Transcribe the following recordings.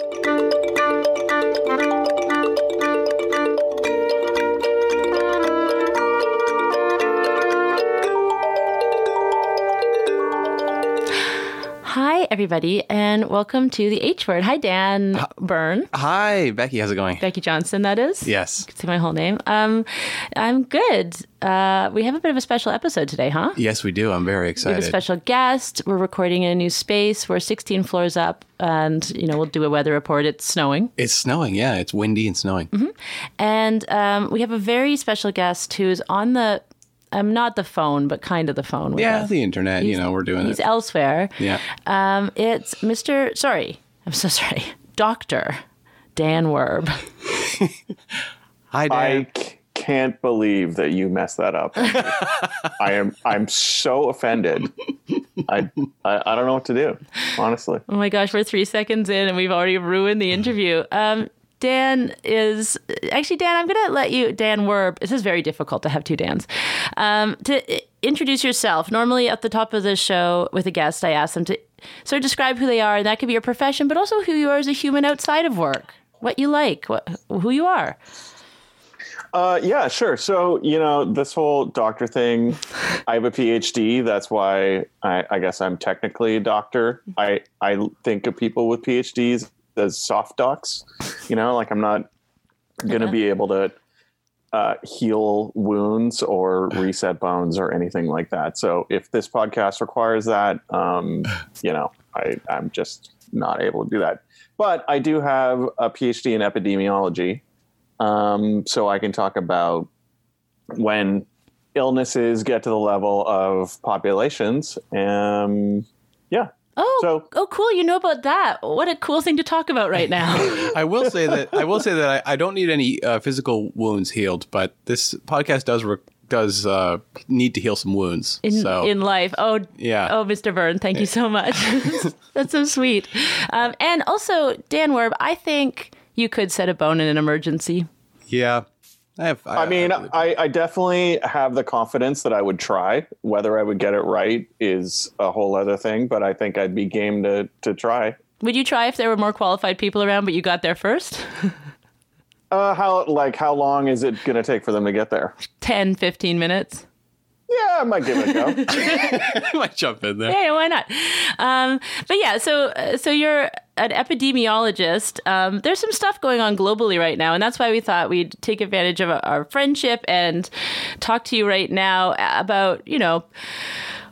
Hi, everybody, and welcome to the H word. Hi, Dan Byrne. Hi, Becky. How's it going? Becky Johnson, that is. Yes. You can see my whole name. Um, I'm good. Uh, we have a bit of a special episode today, huh? Yes, we do. I'm very excited. We have a special guest. We're recording in a new space. We're 16 floors up, and you know we'll do a weather report. It's snowing, it's snowing. Yeah, it's windy and snowing. and um, we have a very special guest who's on the, um, not the phone, but kind of the phone. With Yeah, us. the internet. You know, we're doing He's it. elsewhere. Yeah. Um, it's Mr. Sorry, I'm so sorry, Doctor Dan Werb. Hi, I Dan. c- can't believe that you messed that up. I am I'm so offended. I, I I don't know what to do, honestly. Oh my gosh, we're three seconds in and we've already ruined the interview. Um, Dan is actually Dan. I'm gonna let you, Dan Werb. This is very difficult to have two Dans. Um, to introduce yourself. Normally, at the top of the show with a guest, I ask them to sort of describe who they are, and that could be your profession, but also who you are as a human outside of work. What you like, what who you are. Uh, yeah, sure. So you know this whole doctor thing. I have a PhD. That's why I, I guess I'm technically a doctor. I I think of people with PhDs as soft docs. You know, like I'm not going to Yeah. be able to uh, heal wounds or reset bones or anything like that. So if this podcast requires that, um, you know, I, I'm just not able to do that. But I do have a PhD in epidemiology, um, so I can talk about when illnesses get to the level of populations. Um, yeah. Oh, So- oh, cool! You know about that. What a cool thing to talk about right now. I will say that I will say that I, I don't need any uh, physical wounds healed, but this podcast does re- does uh, need to heal some wounds. in, so in life. Oh, Yeah. Oh, Mr. Byrne, thank you so much. That's so sweet. Um, and also, Dan Werb, I think you could set a bone in an emergency. yeah, I have. I mean, I, I definitely have the confidence that I would try. Whether I would get it right is a whole other thing, but I think I'd be game to, to try. Would you try if there were more qualified people around, but you got there first? Uh, how like how long is it going to take for them to get there? 10, 15 minutes. Yeah, I might give it a go. I might jump in there. Yeah, yeah, why not? Um, but yeah, so uh, so you're an epidemiologist. Um, there's some stuff going on globally right now, and that's why we thought we'd take advantage of our friendship and talk to you right now about you know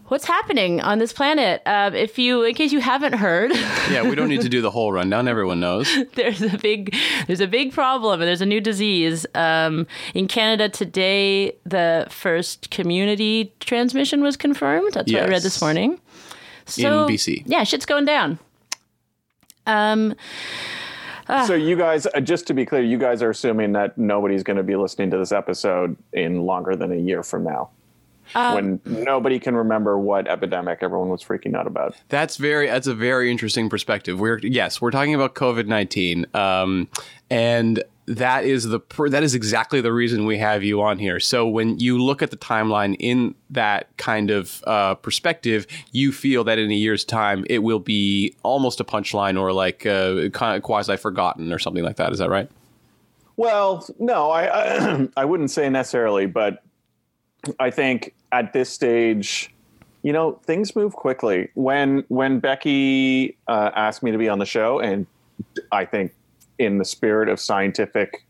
what's happening on this planet. Um, if you, in case you haven't heard, Yeah, we don't need to do the whole rundown. Everyone knows. there's a big there's a big problem and there's a new disease um, in Canada today. The first community transmission was confirmed. That's what I read this morning. So, BC. Yeah, shit's going down. Um, so you guys, uh, just to be clear, you guys are assuming that nobody's going to be listening to this episode in longer than a year from now, when nobody can remember what epidemic everyone was freaking out about. That's very that's a very interesting perspective. We're yes, we're talking about COVID nineteen, um, and that is the that is exactly the reason we have you on here. So when you look at the timeline in that kind of uh, perspective, you feel that in a year's time it will be almost a punchline or like uh, kind of quasi forgotten or something like that. Is that right? Well, no, I, I I wouldn't say necessarily, but I think at this stage, you know, things move quickly. When when Becky uh, asked me to be on the show, and I think in the spirit of scientific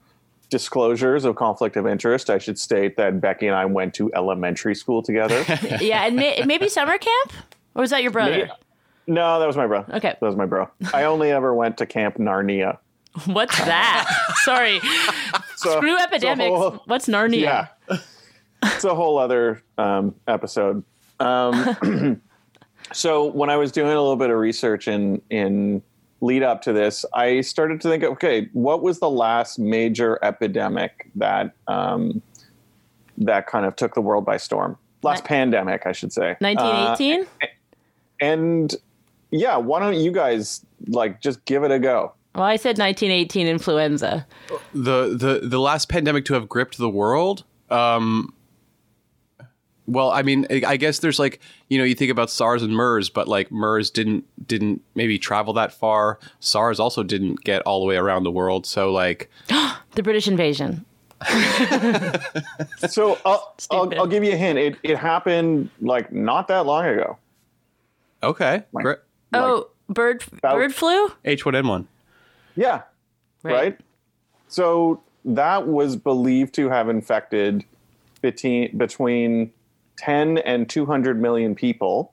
disclosures of conflict of interest, I should state that Becky and I went to elementary school together. yeah, and may, maybe summer camp, or was that your brother? Maybe- no, that was my bro. Okay. that was my bro. I only ever went to Camp Narnia. What's that? Sorry, So, screw epidemics. whole- What's Narnia? yeah it's a whole other um, episode um, so when i was doing a little bit of research in in lead up to this i started to think okay what was the last major epidemic that um, that kind of took the world by storm last Ni- pandemic i should say Uh, 1918. and yeah why don't you guys like just give it a go well, I said 1918 influenza. The the the last pandemic to have gripped the world. Um, well, I mean, I I guess there's like you know you think about SARS and MERS, but like MERS didn't didn't maybe travel that far. SARS also didn't get all the way around the world. So like, The British invasion. So uh, I'll, I'll, I'll give you a hint. It, it happened like not that long ago. okay, great. oh, bird bird flu? H1N1. Yeah, right. So that was believed to have infected between between 10 and 200 million people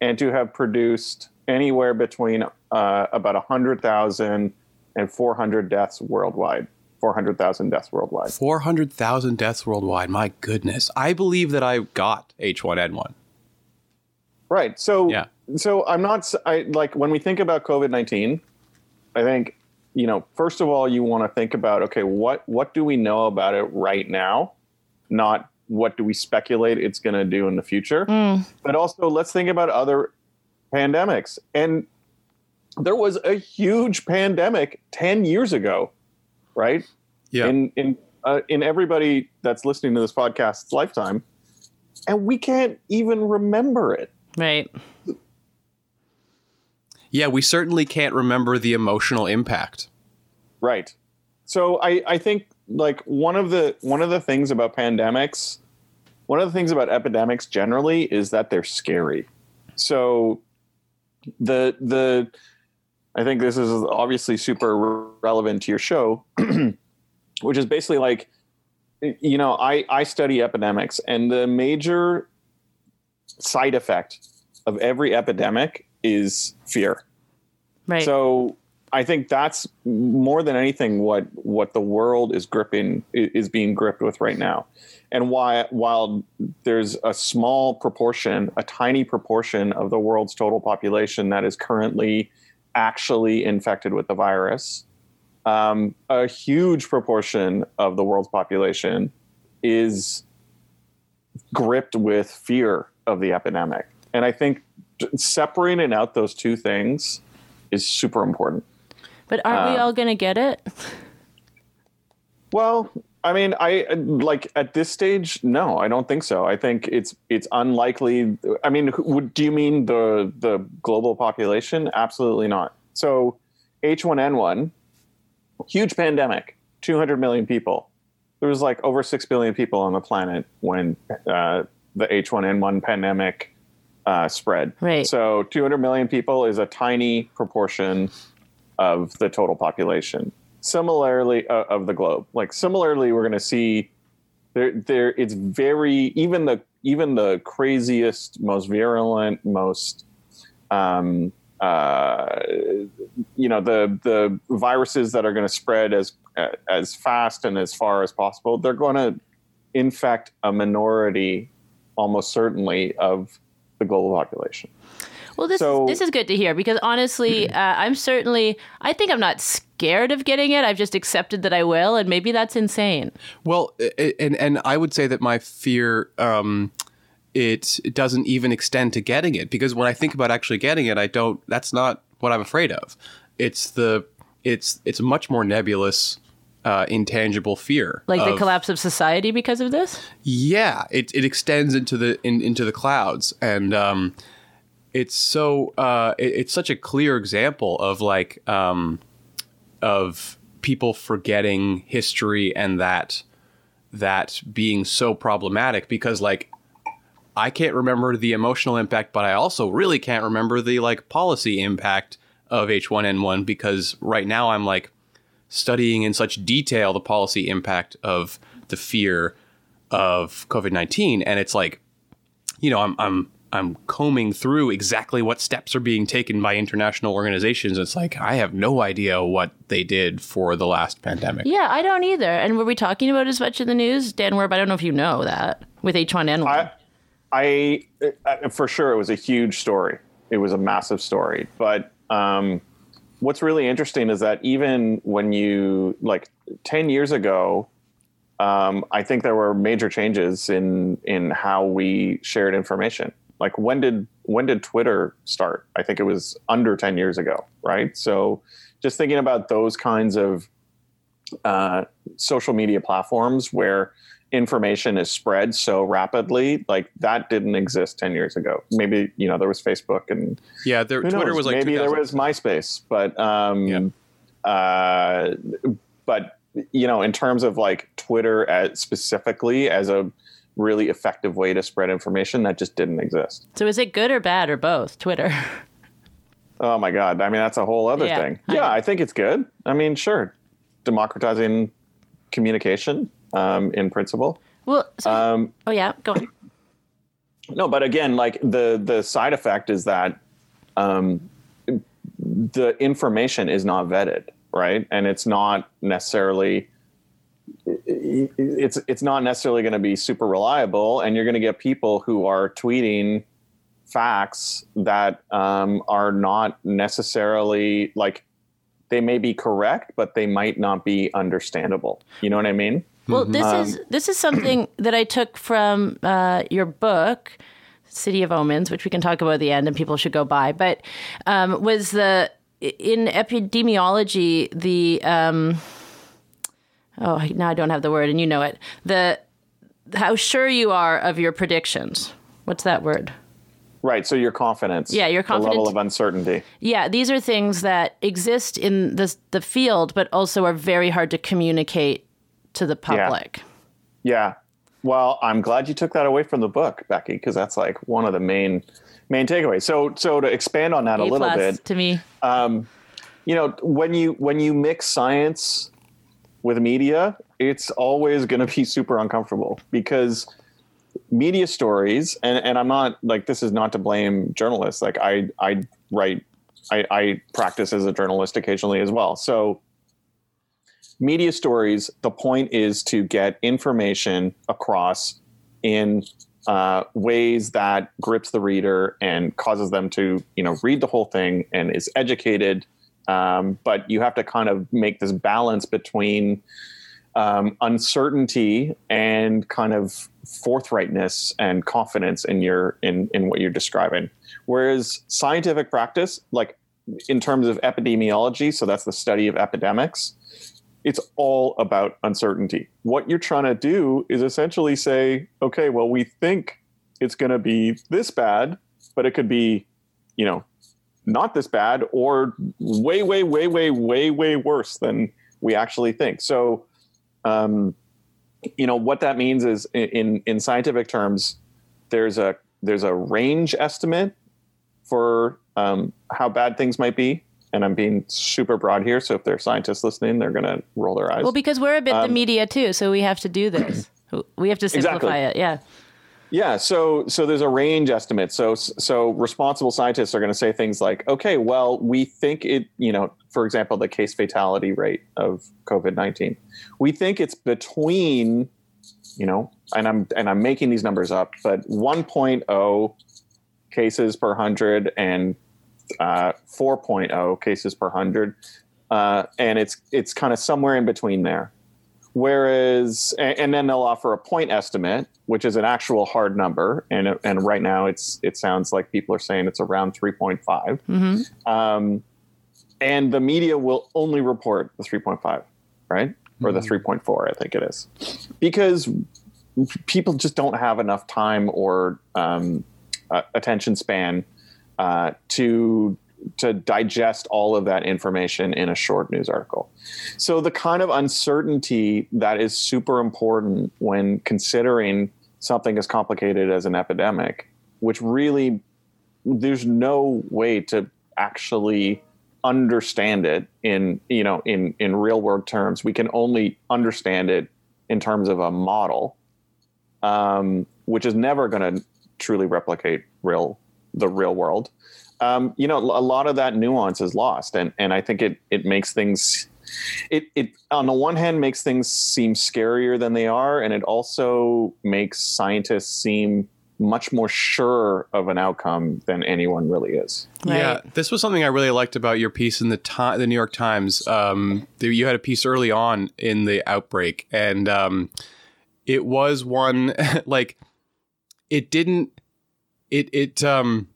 and to have produced anywhere between uh, about 100,000 and 400 deaths worldwide. 400,000 deaths worldwide. 400,000 deaths worldwide. My goodness. I believe that I got H1N1. Right. So Yeah. so I'm not I like when we think about COVID-19, I think you know, first of all you want to think about okay, what what do we know about it right now? Not what do we speculate it's going to do in the future? But also let's think about other pandemics. And there was a huge pandemic 10 years ago, right? Yeah. in in uh, in everybody that's listening to this podcast's lifetime, and we can't even remember it. Right. yeah, we certainly can't remember the emotional impact. Right. So I I think like one of the one of the things about pandemics, one of the things about epidemics generally is that they're scary. So the the I think this is obviously super relevant to your show, which is basically like you know, I I study epidemics and the major side effect of every epidemic is fear. Right. So I think that's more than anything what what the world is gripping is being gripped with right now, and why while there's a small proportion, a tiny proportion of the world's total population that is currently actually infected with the virus, um, a huge proportion of the world's population is gripped with fear of the epidemic, and I think separating out those two things is super important. But aren't we um, all going to get it? Well, I mean, I like at this stage, no, I don't think so. I think it's it's unlikely. I mean, would do you mean the the global population? Absolutely not. So, H1N1, huge pandemic, 200 million people. There was like over six billion people on the planet when uh, the H1N1 pandemic uh, spread. Right. So, 200 million people is a tiny proportion of the total population. Similarly, uh, of the globe. Like similarly, we're going to see there. There, it's very even the even the craziest, most virulent, most um, uh, you know the the viruses that are going to spread as as fast and as far as possible. They're going to infect a minority, almost certainly, of the global population. Well, this So- this is good to hear because honestly, uh, I'm certainly. I think I'm not scared of getting it. I've just accepted that I will, and maybe that's insane. Well, and and I would say that my fear um, it, it doesn't even extend to getting it because when I think about actually getting it, I don't. That's not what I'm afraid of. It's the it's it's much more nebulous, uh, intangible fear. Like the collapse of society because of this. Yeah, it it extends into the in, into the clouds, and um, it's so uh, it, it's such a clear example of like um, of people forgetting history and that that being so problematic because like I can't remember the emotional impact, but I also really can't remember the like policy impact of H1N1 because right now I'm like studying in such detail the policy impact of the fear of COVID-19 and it's like you know I'm I'm I'm combing through exactly what steps are being taken by international organizations it's like I have no idea what they did for the last pandemic. Yeah, I don't either. And were we talking about as much in the news, Dan Werb? I don't know if you know that with H1N1. I, I, uh, for sure, it was a huge story. It was a massive story. But um, what's really interesting is that even when you like ten years ago, um, I think there were major changes in in how we shared information. Like when did when did Twitter start? I think it was under ten years ago, right? So just thinking about those kinds of uh, social media platforms where information is spread so rapidly, like that didn't exist 10 years ago. Maybe, you know, there was Facebook and yeah, there, Twitter knows? was like maybe there was MySpace, but, um, Yeah. uh, but, you know, in terms of like Twitter as specifically as a really effective way to spread information, that just didn't exist. So is it good or bad or both? Twitter. Oh my God. I mean, that's a whole other Yeah, thing. Yeah. I think it's good. I mean, sure. Democratizing communication um, in principle. Well, so, Um, oh yeah, go on. no, but again, like the the side effect is that um, the information is not vetted, right? And it's not necessarily it's it's not necessarily going to be super reliable, and you're going to get people who are tweeting facts that um, are not necessarily like they may be correct, but they might not be understandable. You know what I mean? Well, this Um, is this is something that I took from uh, your book, City of Omens, which we can talk about at the end, and people should go buy. But um, was the in epidemiology the um, oh now I don't have the word, and you know it the how sure you are of your predictions. What's that word? Right. So your confidence. Yeah, your The level of uncertainty. Yeah, these are things that exist in the the field, but also are very hard to communicate to the public. Yeah. yeah. Well, I'm glad you took that away from the book, Becky, because that's like one of the main main takeaways. So so to expand on that a A little bit, to me. Um, you know, when you when you mix science with media, it's always going to be super uncomfortable because media stories and, and I'm not like this is not to blame journalists. Like I I write I, I practice as a journalist occasionally as well. So media stories, the point is to get information across in uh, ways that grips the reader and causes them to, you know, read the whole thing and is educated. Um, but you have to kind of make this balance between um, uncertainty and kind of forthrightness and confidence in your in in what you're describing. Whereas scientific practice, like in terms of epidemiology, so that's the study of epidemics, it's all about uncertainty. What you're trying to do is essentially say, okay, well, we think it's going to be this bad, but it could be, you know, not this bad or way, way, way, way, way, way worse than we actually think. So, um, you know, what that means is in in scientific terms, there's a there's a range estimate for um, how bad things might be. And I'm being super broad here. So if there are scientists listening, they're going to roll their eyes. Well, because we're a bit the Um, media too, so we have to do this. We have to simplify Exactly. it. Yeah. Yeah, so so there's a range estimate. So so responsible scientists are going to say things like, okay, well, we think it, you know, for example, the case fatality rate of COVID nineteen, we think it's between, you know, and I'm and I'm making these numbers up, but 1.0 cases per hundred and uh, 4.0 cases per hundred, uh, and it's it's kind of somewhere in between there. Whereas, and, and then they'll offer a point estimate, which is an actual hard number, and and right now it's it sounds like people are saying it's around 3.5. hmm Um, and the media will only report the 3.5, right? Or the 3.4, I think it is, because people just don't have enough time or um, uh, attention span uh, to to digest all of that information in a short news article. So the kind of uncertainty that is super important when considering something as complicated as an epidemic, which really there's no way to actually understand it in you know in in real world terms. We can only understand it in terms of a model, um, which is never going to truly replicate real the real world. Um, you know, a lot of that nuance is lost, and and I think it it makes things. It it on the one hand makes things seem scarier than they are, and it also makes scientists seem much more sure of an outcome than anyone really is. Yeah, this was something I really liked about your piece in the ti- the New York Times. Um, there- you had a piece early on in the outbreak, and um, it was one like it didn't it it um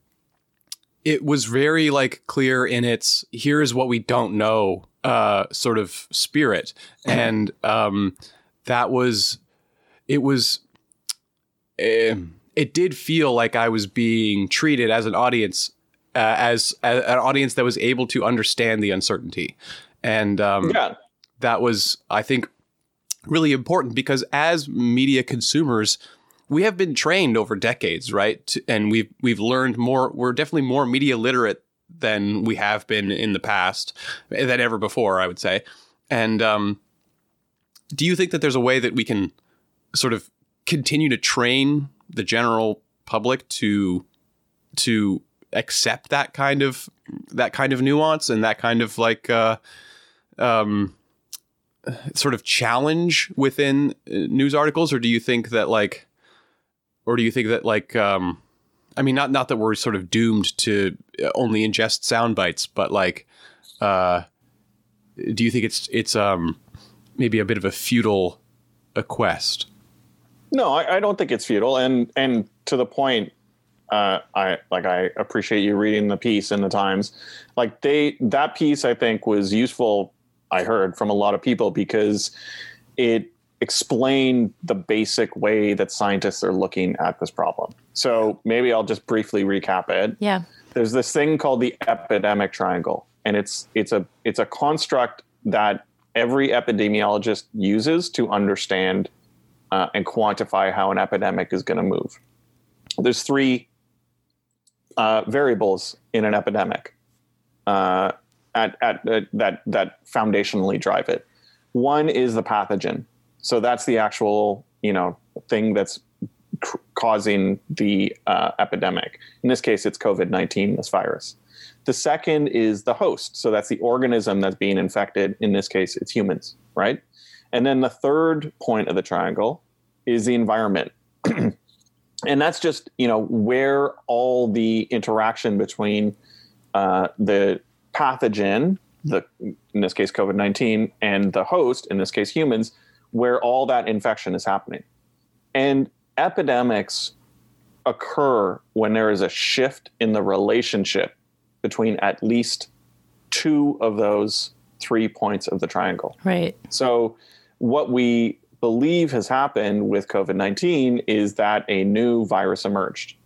it was very like clear in its here's what we don't know uh sort of spirit. And um that was it was um, it did feel like I was being treated as an audience uh, as, as an audience that was able to understand the uncertainty, and um, Yeah. that was I think really important because as media consumers we have been trained over decades right and we've we've learned more we're definitely more media literate than we have been in the past than ever before I would say. And um, do you think that there's a way that we can sort of continue to train the general public to to accept that kind of that kind of nuance and that kind of like uh, um, sort of challenge within uh, news articles, or do you think that like, or do you think that like, um, I mean, not not that we're sort of doomed to uh, only ingest sound bites, but like, uh, do you think it's it's um maybe a bit of a futile a quest? No, I, I don't think it's futile. And and to the point, uh, I like I appreciate you reading the piece in the Times. Like they that piece, I think was useful. I heard from a lot of people because it explained the basic way that scientists are looking at this problem. So maybe I'll just briefly recap it Yeah. there's this thing called the epidemic triangle and it's it's a it's a construct that every epidemiologist uses to understand uh, and quantify how an epidemic is going to move there's three uh, variables in an epidemic uh, at, at, at that that foundationally drive it one is the pathogen so that's the actual you know thing that's causing the uh, epidemic. In this case, it's COVID 19, this virus. The second is the host. So that's the organism that's being infected. In this case, it's humans, right? And then the third point of the triangle is the environment. and that's just, you know, where all the interaction between uh, the pathogen, the, in this case, COVID 19, and the host, in this case, humans, where all that infection is happening. And epidemics occur when there is a shift in the relationship between at least two of those three points of the triangle. Right. So, what we believe has happened with COVID 19 is that a new virus emerged.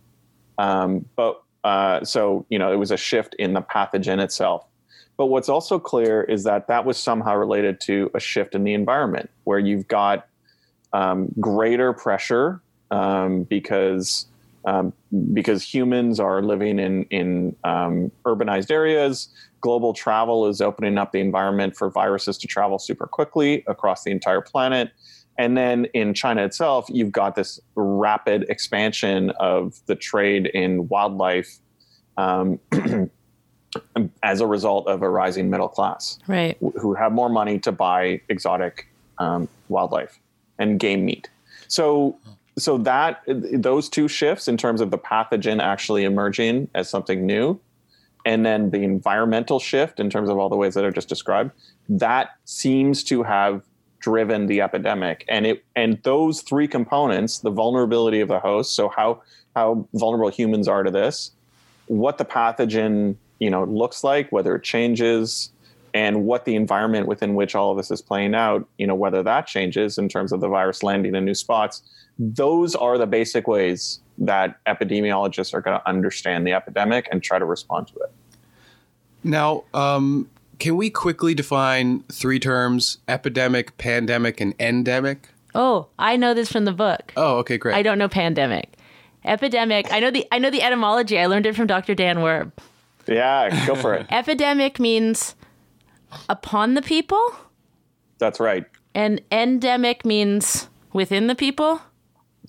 Um, but uh, so, you know, it was a shift in the pathogen itself. But what's also clear is that that was somehow related to a shift in the environment where you've got um, greater pressure um, because um, because humans are living in in um, urbanized areas. Global travel is opening up the environment for viruses to travel super quickly across the entire planet. And then in China itself, you've got this rapid expansion of the trade in wildlife um, as a result of a rising middle class Right. who have more money to buy exotic um, wildlife and game meat. So, so that those two shifts in terms of the pathogen actually emerging as something new, and then the environmental shift in terms of all the ways that I just described, that seems to have driven the epidemic. And it and those three components, the vulnerability of the host, so how how vulnerable humans are to this, what the pathogen you know looks like, whether it changes, and what the environment within which all of this is playing out, you know, whether that changes in terms of the virus landing in new spots, those are the basic ways that epidemiologists are going to understand the epidemic and try to respond to it. Now, um, can we quickly define three terms: epidemic, pandemic, and endemic? Oh, I know this from the book. Oh, okay, great. I don't know pandemic. Epidemic. I know the I know the etymology. I learned it from Dr. Dan Werb. Yeah, go for it. Epidemic means upon the people, That's right. and endemic means within the people.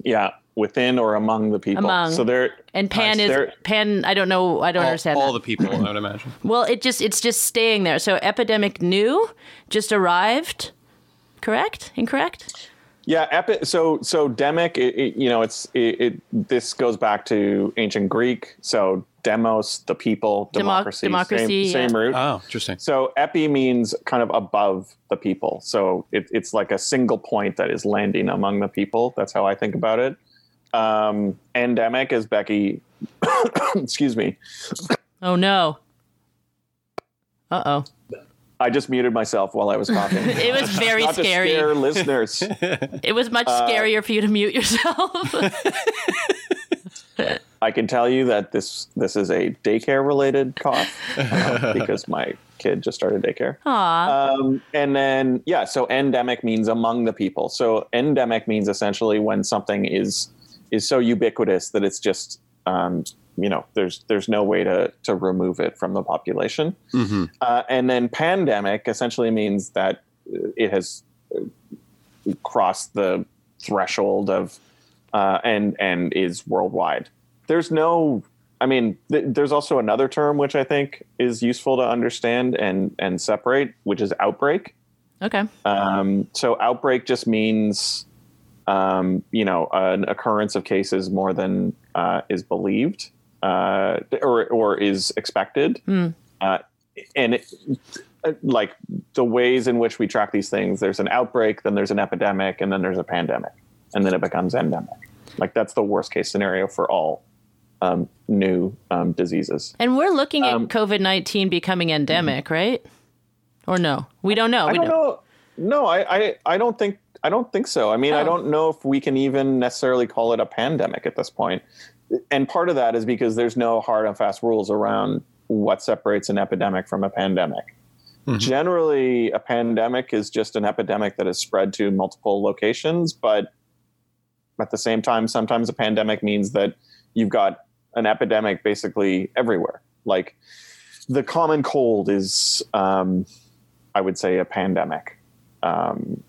Yeah, within or among the people. Among. So there. And pan is There- pan. I don't know. I don't all, understand. all that. the people, I would imagine. well, it just it's just staying there. So epidemic new, just arrived. Correct? Incorrect? Yeah, epi- so so demic, it, it, you know, it's it, it. This goes back to ancient Greek. So demos, the people, Demo- democracy, democracy, same, same root. Oh, interesting. So epi means kind of above the people. So it, it's like a single point that is landing among the people. That's how I think about it. Um, endemic, as Becky, excuse me, Oh no. Uh oh. I just muted myself while I was talking. It was very Not scary. to scare listeners. It was much Uh, scarier for you to mute yourself. I can tell you that this this is a daycare related cough um, because my kid just started daycare. Aw. Um, and then yeah, so endemic means among the people. So endemic means essentially when something is is so ubiquitous that it's just um, you know there's there's no way to to remove it from the population. Mm-hmm. Uh, and then pandemic essentially means that uh, it has uh, crossed the threshold of uh, and and is worldwide. There's no, I mean, th- there's also another term which I think is useful to understand and and separate, which is outbreak. okay. Um, so outbreak just means, um, you know, an occurrence of cases more than uh, is believed uh, or or is expected, uh, and it, like the ways in which we track these things. There's an outbreak, then there's an epidemic, and then there's a pandemic, and then it becomes endemic. Like that's the worst case scenario for all um, new um, diseases. And we're looking at Um, COVID 19 becoming endemic, right? Or no? We don't know. I we don't know. No, I, I, I don't think I don't think so. I mean, I Oh. don't know if we can even necessarily call it a pandemic at this point. And part of that is because there's no hard and fast rules around what separates an epidemic from a pandemic. Generally, a pandemic is just an epidemic that is spread to multiple locations, but at the same time, sometimes a pandemic means that you've got an epidemic basically everywhere. Like the common cold is, um, I would say, a pandemic. Um,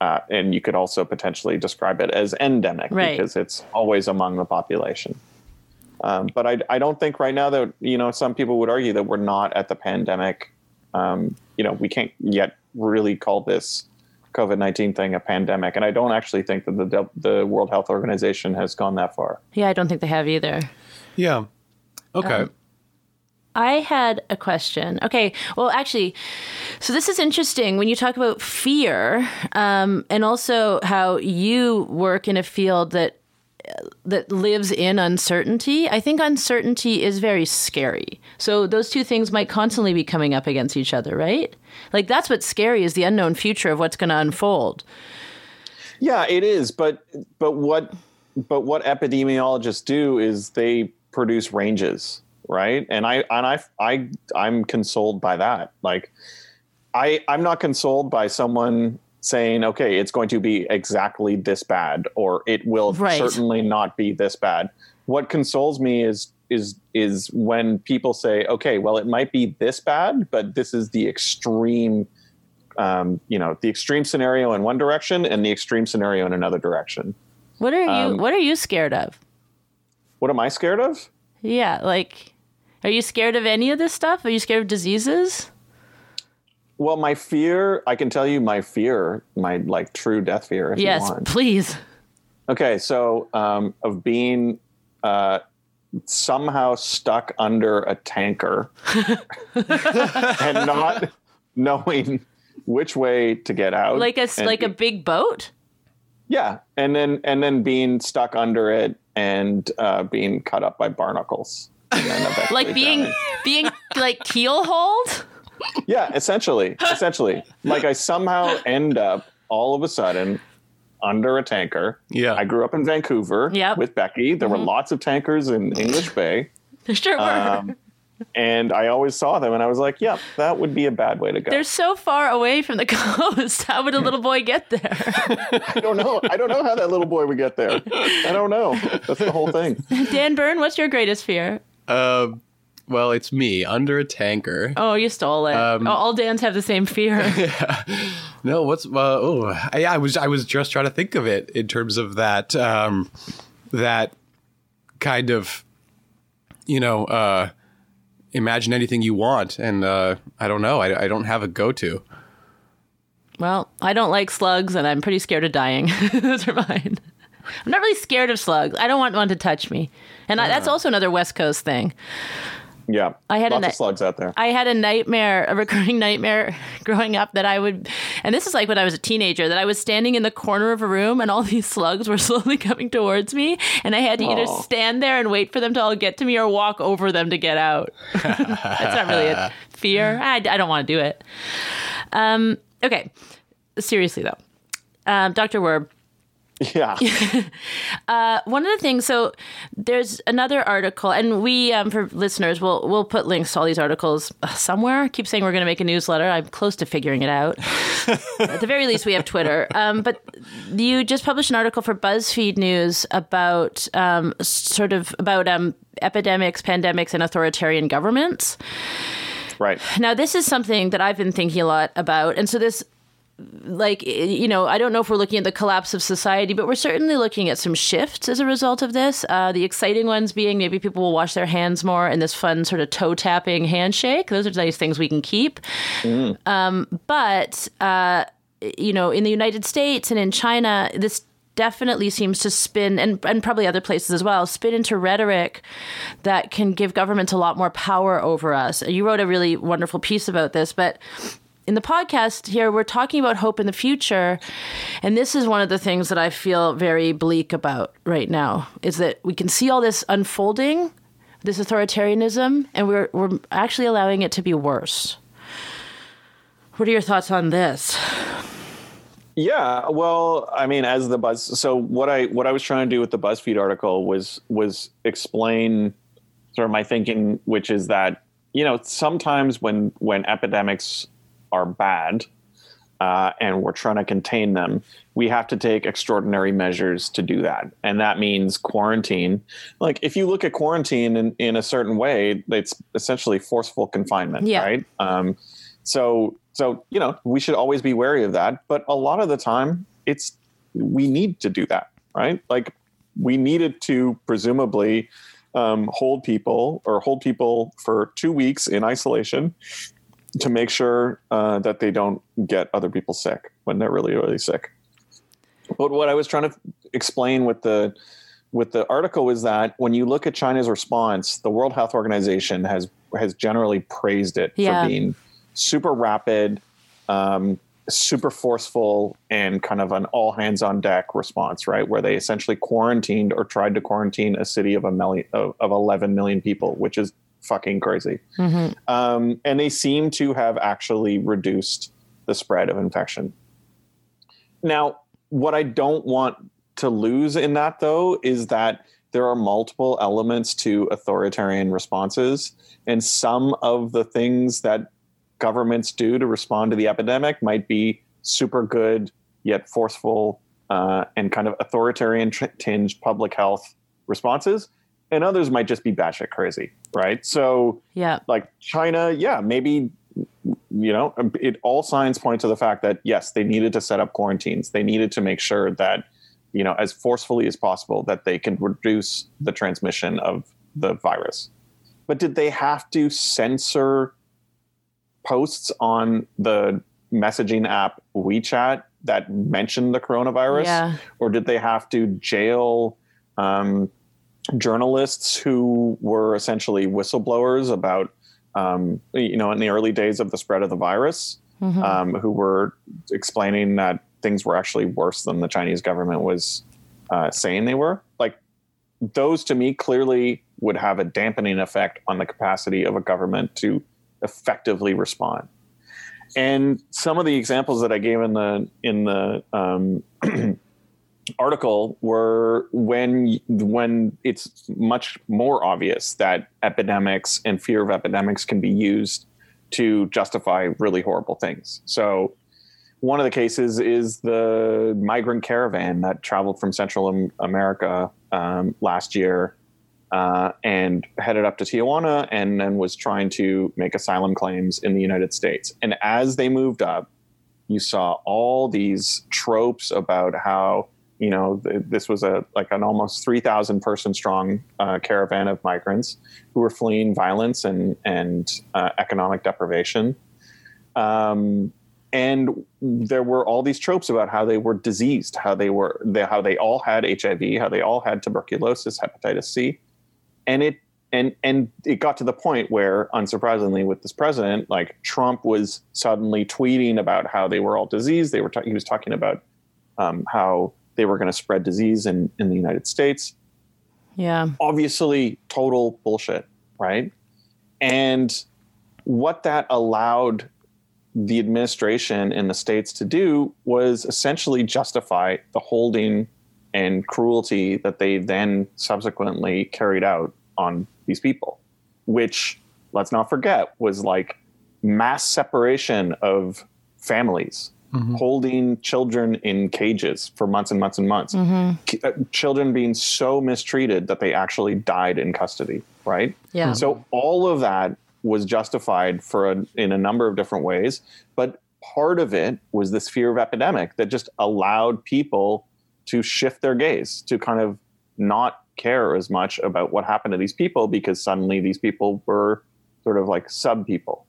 uh, and you could also potentially describe it as endemic Right. because it's always among the population. Um, but I, I don't think right now that you know some people would argue that we're not at the pandemic. Um, you know, we can't yet really call this COVID nineteen thing a pandemic, and I don't actually think that the the World Health Organization has gone that far. Yeah, I don't think they have either. Yeah. Okay. Um, I had a question. Okay, well, actually, so this is interesting when you talk about fear, um, and also how you work in a field that that lives in uncertainty. I think uncertainty is very scary. So those two things might constantly be coming up against each other, right? Like that's what's scary is the unknown future of what's going to unfold. Yeah, it is, but but what but what epidemiologists do is they produce ranges, right? And I and I I I'm consoled by that. Like I I'm not consoled by someone saying, "Okay, it's going to be exactly this bad," or "It will Right. certainly not be this bad." What consoles me is is is when people say, "Okay, well, it might be this bad, but this is the extreme." Um, you know, the extreme scenario in one direction and the extreme scenario in another direction. What are you Um, what are you scared of? What am I scared of? Yeah, like are you scared of any of this stuff? Are you scared of diseases? Well, my fear, I can tell you my fear, my like true death fear, yes, please. Okay, so um, of being uh, somehow stuck under a tanker and not knowing which way to get out, Like a and like a big boat? yeah, and then and then being stuck under it and uh, being cut up by barnacles, Like being drowning. being like keelhauled? Yeah, essentially, essentially, like I somehow end up all of a sudden under a tanker. Yeah. I grew up in Vancouver Yep. Mm-hmm. with Becky. There were lots of tankers in English Bay, There Sure were. um, and I always saw them, and I was like, "Yeah, that would be a bad way to go." They're so far away from the coast. How would a little boy get there? I don't know. I don't know how that little boy would get there. I don't know. That's the whole thing. Dan Byrne, what's your greatest fear? Um, well, it's me under a tanker. Oh, you stole it. Um, all Dans have the same fear. No, what's uh, oh, I, I was I was just trying to think of it in terms of that um, that kind of you know uh, imagine anything you want, and uh, I don't know, I, I don't have a go to. well, I don't like slugs, and I'm pretty scared of dying. Those are mine. I'm not really scared of slugs. I don't want one to touch me, and I, that's also another West Coast thing. Yeah, I had lots ni- of slugs out there. I had a nightmare, a recurring nightmare growing up that I would, and this is like when I was a teenager, that I was standing in the corner of a room and all these slugs were slowly coming towards me, and I had to either stand there and wait for them to all get to me or walk over them to get out. That's not really a fear. I, I don't want to do it. Um, okay, seriously though, um, Dr. Werb, Yeah, one of the things so there's another article and we um, for listeners we'll we'll put links to all these articles uh, somewhere. I keep saying we're going to make a newsletter. I'm close to figuring it out. At the very least we have twitter. Um, but you just published an article for buzzfeed news about um, sort of about um, epidemics pandemics and authoritarian governments. Right. now, this is something that I've been thinking a lot about. And so, this, like, you know, I don't know if we're looking at the collapse of society, but we're certainly looking at some shifts as a result of this. Uh, the exciting ones being maybe people will wash their hands more and this fun sort of toe tapping handshake. Those are nice things we can keep. Um, but, uh, you know, in the United States and in China, this definitely seems to spin and, and probably other places as well spin into rhetoric that can give governments a lot more power over us you wrote a really wonderful piece about this but in the podcast here we're talking about hope in the future and this is one of the things that i feel very bleak about right now is that we can see all this unfolding this authoritarianism and we're, we're actually allowing it to be worse what are your thoughts on this Yeah, well, I mean, as the buzz. So what I what I was trying to do with the BuzzFeed article was was explain sort of my thinking, which is that you know sometimes when when epidemics are bad uh, and we're trying to contain them, we have to take extraordinary measures to do that, and that means quarantine. Like if you look at quarantine in in a certain way, it's essentially forceful confinement, Yeah. right? Um, so so you know we should always be wary of that but a lot of the time it's we need to do that right like we needed to presumably um, hold people or hold people for two weeks in isolation to make sure uh, that they don't get other people sick when they're really really sick but what i was trying to explain with the with the article is that when you look at china's response the world health organization has has generally praised it Yeah. for being super rapid, um, super forceful, and kind of an all hands on deck response, right? Where they essentially quarantined or tried to quarantine a city of a million of, of 11 million people, which is fucking crazy. Um, and they seem to have actually reduced the spread of infection. Now, what I don't want to lose in that, though, is that there are multiple elements to authoritarian responses. And some of the things that governments do to respond to the epidemic might be super good, yet forceful uh, and kind of authoritarian tinged public health responses. And others might just be batshit crazy, right? So, yeah like China, yeah, maybe you know, it all signs point to the fact that yes, they needed to set up quarantines. They needed to make sure that you know, as forcefully as possible, that they can reduce the transmission of the virus. But did they have to censor posts on the messaging app WeChat that mentioned the coronavirus, Yeah. or did they have to jail? Um, journalists who were essentially whistleblowers about, um, you know, in the early days of the spread of the virus, um, who were explaining that things were actually worse than the Chinese government was uh, saying they were. Like those, to me, clearly would have a dampening effect on the capacity of a government to effectively respond. And some of the examples that I gave in the in the um, article were when when it's much more obvious that epidemics and fear of epidemics can be used to justify really horrible things. So one of the cases is the migrant caravan that traveled from Central America um, last year uh, and headed up to Tijuana and then was trying to make asylum claims in the United States. And as they moved up, you saw all these tropes about how you know th- this was a like an almost 3000 person strong uh, caravan of migrants who were fleeing violence and and uh, economic deprivation um, and there were all these tropes about how they were diseased how they were they, how they all had hiv how they all had tuberculosis hepatitis c and it and and it got to the point where, unsurprisingly, with this president, like Trump was suddenly tweeting about how they were all diseased. They were ta- he was talking about um, how they were going to spread disease in in the United States. Yeah. Obviously, total bullshit, right? And what that allowed the administration in the states to do was essentially justify the holding and cruelty that they then subsequently carried out on these people, which let's not forget was like mass separation of families, holding children in cages for months and months and months, K- uh, children being so mistreated that they actually died in custody, right? Yeah. So all of that was justified for a, in a number of different ways, but part of it was this fear of epidemic that just allowed people to shift their gaze to kind of not care as much about what happened to these people because suddenly these people were sort of like sub people.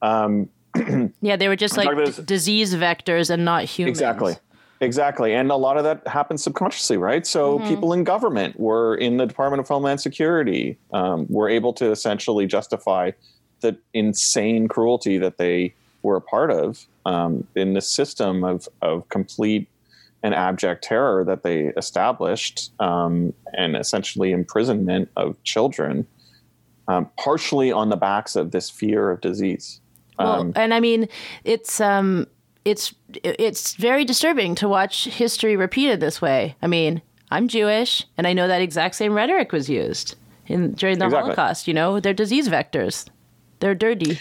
Um, Yeah, they were just like d- disease vectors and not humans. Exactly. Exactly. And a lot of that happens subconsciously, right? So people in government were in the Department of Homeland Security, um, were able to essentially justify the insane cruelty that they were a part of um, in the system of, of complete and abject terror that they established um, and essentially imprisonment of children, um, partially on the backs of this fear of disease. Well, and I mean, it's um, it's it's very disturbing to watch history repeated this way. I mean, I'm Jewish, and I know that exact same rhetoric was used in during the Exactly. Holocaust. You know, they're disease vectors. They're dirty.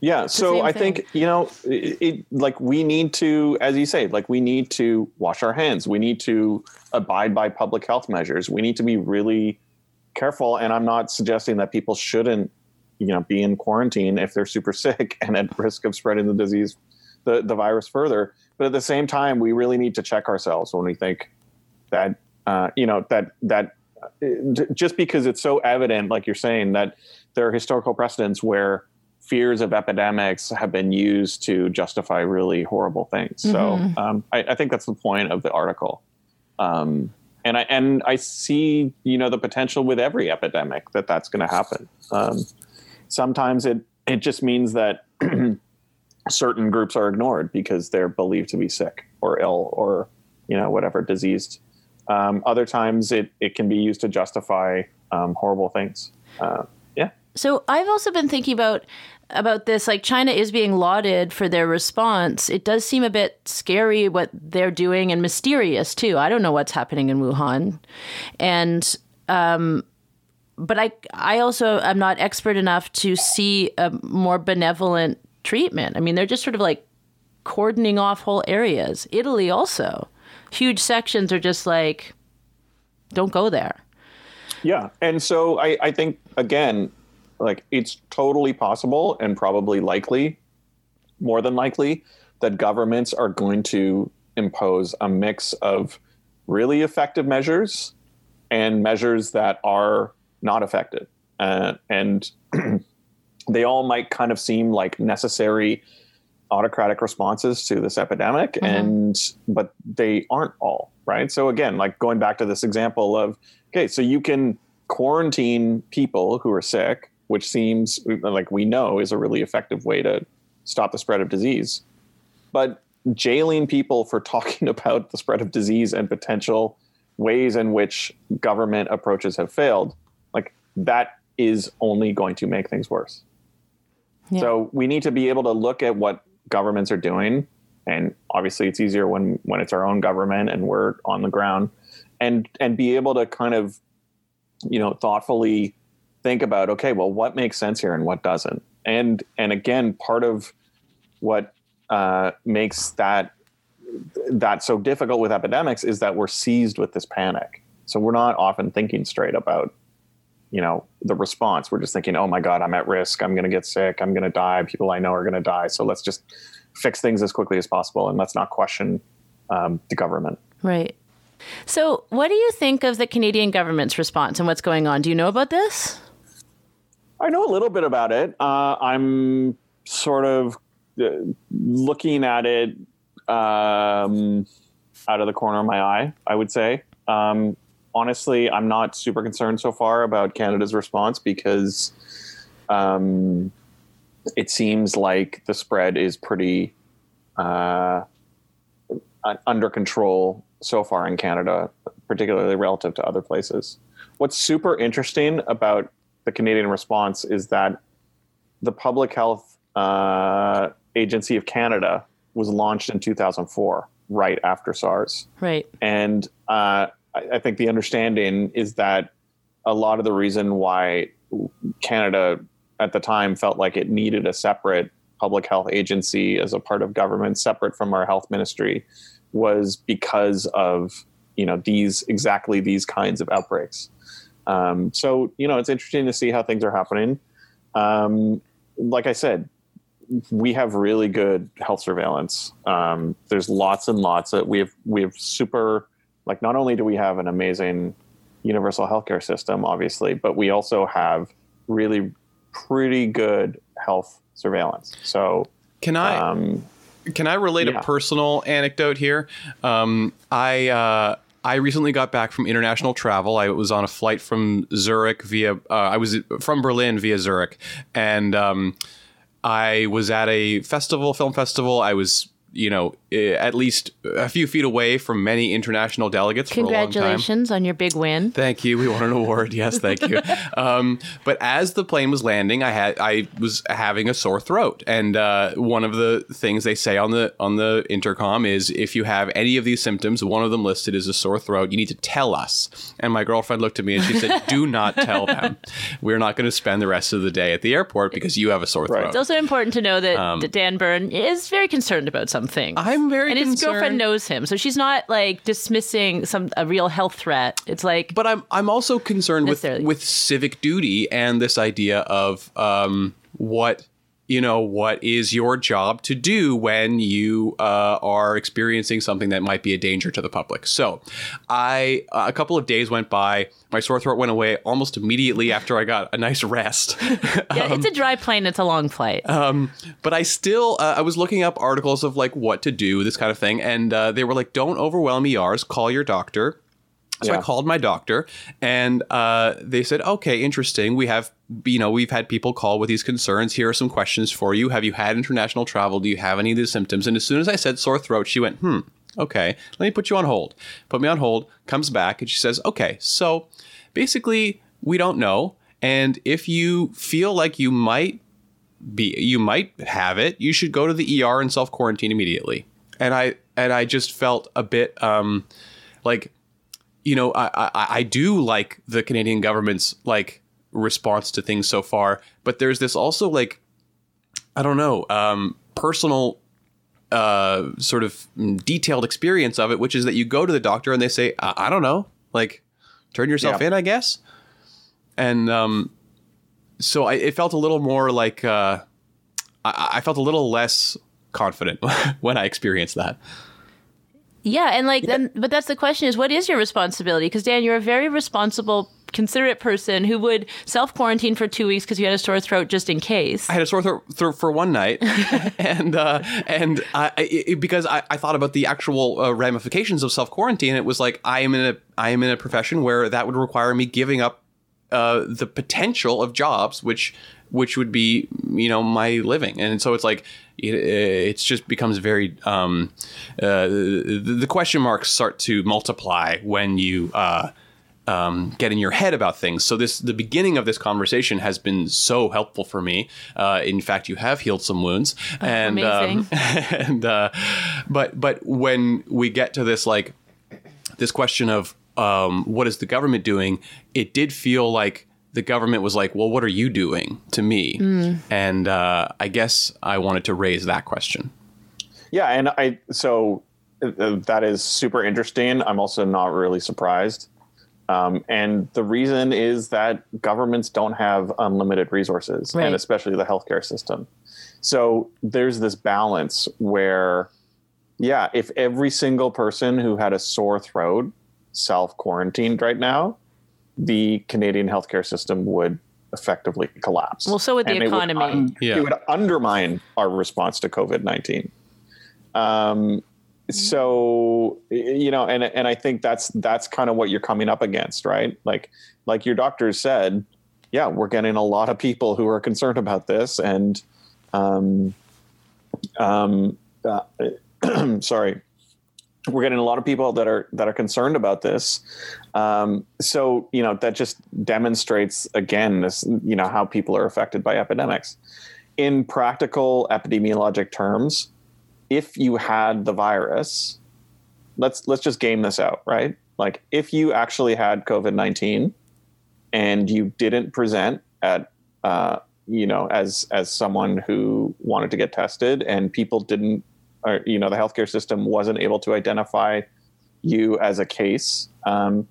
Yeah, so I thing. think you know, it, it, like we need to, as you say, like we need to wash our hands. We need to abide by public health measures. We need to be really careful. And I'm not suggesting that people shouldn't, you know, be in quarantine if they're super sick and at risk of spreading the disease, the the virus further. But at the same time, we really need to check ourselves when we think that, uh, you know, that that uh, just because it's so evident, like you're saying, that there are historical precedents where fears of epidemics have been used to justify really horrible things. So um, I, I think that's the point of the article. Um, and I and I see you know the potential with every epidemic that that's going to happen. Um, sometimes it it just means that certain groups are ignored because they're believed to be sick or ill or you know whatever diseased. Um, other times it it can be used to justify um, horrible things. Uh, yeah. So I've also been thinking about about this like China is being lauded for their response. It does seem a bit scary what they're doing and mysterious too. I don't know what's happening in Wuhan. And um but I I also am not expert enough to see a more benevolent treatment. I mean, they're just sort of like cordoning off whole areas. Italy also. Huge sections are just like don't go there. Yeah. And so I, I think, again, like it's totally possible and probably likely, more than likely, that governments are going to impose a mix of really effective measures and measures that are not effective. Uh, and they all might kind of seem like necessary autocratic responses to this epidemic and but they aren't all right? So again like going back to this example of okay so you can quarantine people who are sick which seems like we know is a really effective way to stop the spread of disease. But jailing people for talking about the spread of disease and potential ways in which government approaches have failed that is only going to make things worse Yeah. so we need to be able to look at what governments are doing, and obviously it's easier when when it's our own government and we're on the ground, and and be able to kind of, you know, thoughtfully think about okay, well, what makes sense here and what doesn't, and and again, part of what uh, makes that that so difficult with epidemics is that we're seized with this panic. So we're not often thinking straight about you know the response. We're just thinking oh my god i'm at risk. I'm going to get sick. I'm going to die. People i know are going to die. So let's just fix things as quickly as possible and let's not question um, the government. Right. So, what do you think of the Canadian government's response and what's going on? Do you know about this? i know a little bit about it. Uh, i'm sort of uh, looking at it um, out of the corner of my eye i would say. Um, honestly, I'm not super concerned so far about Canada's response because um, it seems like the spread is pretty uh, under control so far in Canada, particularly relative to other places. What's super interesting about the Canadian response is that the Public Health uh, Agency of Canada was launched in 2004, right after SARS. Right. And uh, I, I think the understanding is that a lot of the reason why Canada at the time felt like it needed a separate public health agency as a part of government, separate from our health ministry, was because of you know these exactly these kinds of outbreaks. Um, so you know it's interesting to see how things are happening. Um, like I said, we have really good health surveillance. Um, there's lots and lots of we have we have super like not only do we have an amazing universal healthcare system, obviously, but we also have really pretty good health surveillance. So can I um, can I relate yeah. a personal anecdote here? Um, I uh, I recently got back from international travel. I was on a flight from Zurich via uh, I was from Berlin via Zurich, and um, I was at a festival, film festival. I was you know, at least a few feet away from many international delegates. Congratulations on your big win. Thank you. We won an award. Yes, thank you. um, but as the plane was landing, I had I was having a sore throat, and uh, one of the things they say on the on the intercom is if you have any of these symptoms, one of them listed is a sore throat, you need to tell us. And my girlfriend looked at me and she said, "Do not tell them. We're not going to spend the rest of the day at the airport because you have a sore throat." It's also important to know that, um, Dan Byrne is very concerned about something things. I'm very and his concerned. girlfriend knows him, so she's not like dismissing some a real health threat. It's like, but I'm I'm also concerned with with civic duty and this idea of um, what you know what is your job to do when you uh, are experiencing something that might be a danger to the public? So i uh, a couple of days went by my sore throat went away almost immediately after i got a nice rest. Yeah um, it's a dry plane it's a long flight. um, but i still uh, i was looking up articles of like what to do this kind of thing and uh, they were like don't overwhelm ers call your doctor so yeah. I called my doctor, and uh, they said, "Okay, interesting. We have, you know, we've had people call with these concerns. Here are some questions for you. Have you had international travel? Do you have any of these symptoms?" And as soon as I said sore throat, she went, "Hmm, okay. Let me put you on hold." Put me on hold. Comes back and she says, "Okay, so basically, we don't know, and if you feel like you might be, you might have it, you should go to the ER and self quarantine immediately." And I and I just felt a bit um, like you know, I, I, I do like the Canadian government's like response to things so far, but there's this also like, I don't know, um, personal uh, sort of detailed experience of it, which is that you go to the doctor and they say, I, I don't know, like turn yourself yeah. in, I guess. And um, so I, it felt a little more like uh, I, I felt a little less confident when I experienced that. Yeah, and like then, but that's the question: is what is your responsibility? Because Dan, you're a very responsible considerate person who would self quarantine for two weeks because you had a sore throat just in case. I had a sore throat th- for one night, and uh, and I, it, because I, I, thought about the actual uh, ramifications of self quarantine, it was like I am in a I am in a profession where that would require me giving up uh, the potential of jobs, which which would be you know my living, and so it's like it, it's just becomes very um, uh, the, the, question marks start to multiply when you. Uh, um, get in your head about things. So this the beginning of this conversation has been so helpful for me. Uh, in fact, you have healed some wounds, oh, and um, and uh, but but when we get to this like this question of um, what is the government doing, it did feel like the government was like, well, what are you doing to me? Mm. And uh, I guess I wanted to raise that question. Yeah. And I, so uh, that is super interesting. I'm also not really surprised. Um, and the reason is that governments don't have unlimited resources, right. and especially the healthcare system. So there's this balance where, yeah, if every single person who had a sore throat self quarantined right now, the Canadian healthcare system would effectively collapse. Well, so would the and economy. It would, un- yeah. it would undermine our response to COVID 19. Um, so you know, and and I think that's that's kind of what you're coming up against, right? Like like your doctors said, yeah, we're getting a lot of people who are concerned about this, and um, um, uh, sorry, we're getting a lot of people that are that are concerned about this. Um, so you know that just demonstrates again this you know how people are affected by epidemics. In practical epidemiologic terms, if you had the virus, let's let's just game this out, right? Like if you actually had COVID nineteen and you didn't present at uh, you know as as someone who wanted to get tested and people didn't or you know the healthcare system wasn't able to identify you as a case um,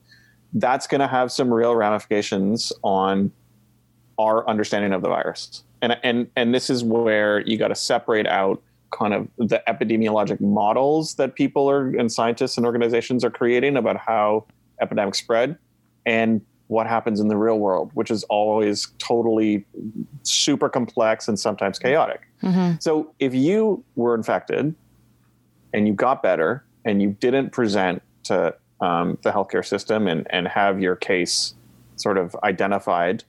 that's going to have some real ramifications on our understanding of the virus. And and and this is where you got to separate out kind of the epidemiologic models that people are and scientists and organizations are creating about how epidemics spread and what happens in the real world which is always totally super complex and sometimes chaotic. So if you were infected and you got better and you didn't present to um, the healthcare system and, and have your case sort of identified,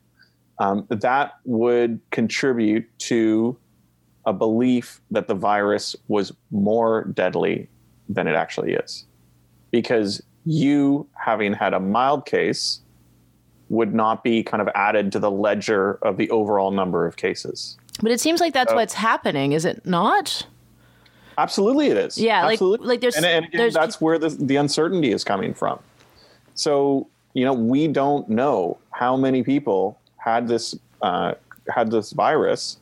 um, that would contribute to a belief that the virus was more deadly than it actually is. Because you having had a mild case would not be kind of added to the ledger of the overall number of cases. But it seems like that's So- what's happening, is it not? Absolutely, it is. Yeah, like- Absolutely. like there's- and, and again, there's- that's where the the uncertainty is coming from. So you know, we don't know how many people had this uh, had this virus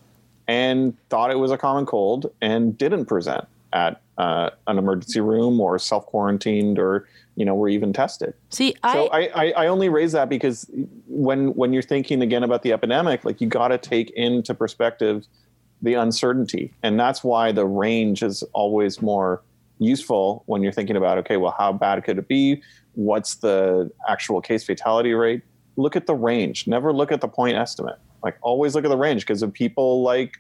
and thought it was a common cold and didn't present at uh, an emergency room or self quarantined or you know were even tested. See, I, So I, I, I only raise that because when when you're thinking again about the epidemic, like you got to take into perspective the uncertainty, and that's why the range is always more useful when you're thinking about okay, well, how bad could it be? What's the actual case fatality rate? Look at the range. Never look at the point estimate. Like always look at the range because of people like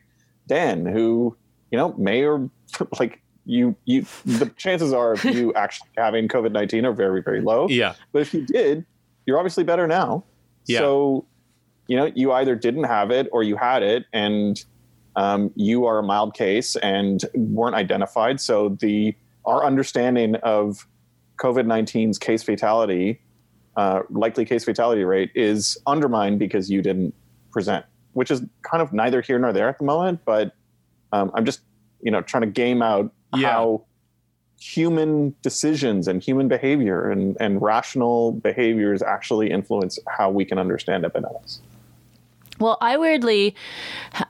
Dan who you know may or like you you the chances are of you actually having COVID nineteen are very very low. Yeah. But if you did, you're obviously better now. Yeah. So, you know, you either didn't have it or you had it, and um, you are a mild case and weren't identified. So the our understanding of COVID 19's case fatality, uh, likely case fatality rate, is undermined because you didn't present, which is kind of neither here nor there at the moment. But um, I'm just, you know, trying to game out Yeah. how human decisions and human behavior and, and rational behaviors actually influence how we can understand epidemics. Well, I weirdly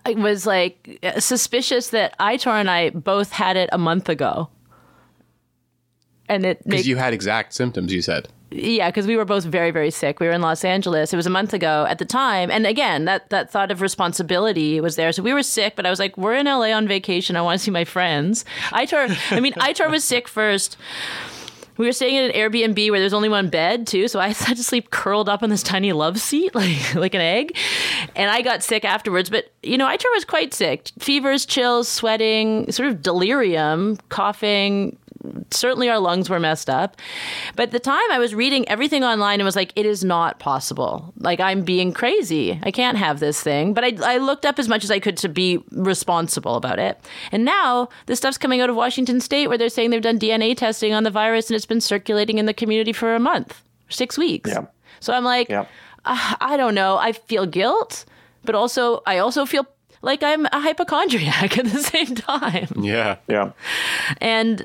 was like suspicious that Aitor and I both had it a month ago. And it Because you had exact symptoms, you said. Yeah, because we were both very, very sick. We were in Los Angeles. It was a month ago at the time, and again, that that thought of responsibility was there. So we were sick, but I was like, "We're in LA on vacation. I want to see my friends." Aitor, I mean, Aitor was sick first. We were staying at an Airbnb where there's only one bed too, so I had to sleep curled up on this tiny love seat, like like an egg. And I got sick afterwards. But you know, Aitor was quite sick: fevers, chills, sweating, sort of delirium, coughing, certainly our lungs were messed up. But at the time, I was reading everything online and was like, it is not possible. Like, I'm being crazy. I can't have this thing. But I, I looked up as much as I could to be responsible about it. And now this stuff's coming out of Washington State where they're saying they've done DNA testing on the virus and it's been circulating in the community for a month, six weeks. Yeah. So I'm like, Yeah. "Ah, I don't know. I feel guilt, but also, I also feel like I'm a hypochondriac at the same time Yeah. Yeah. and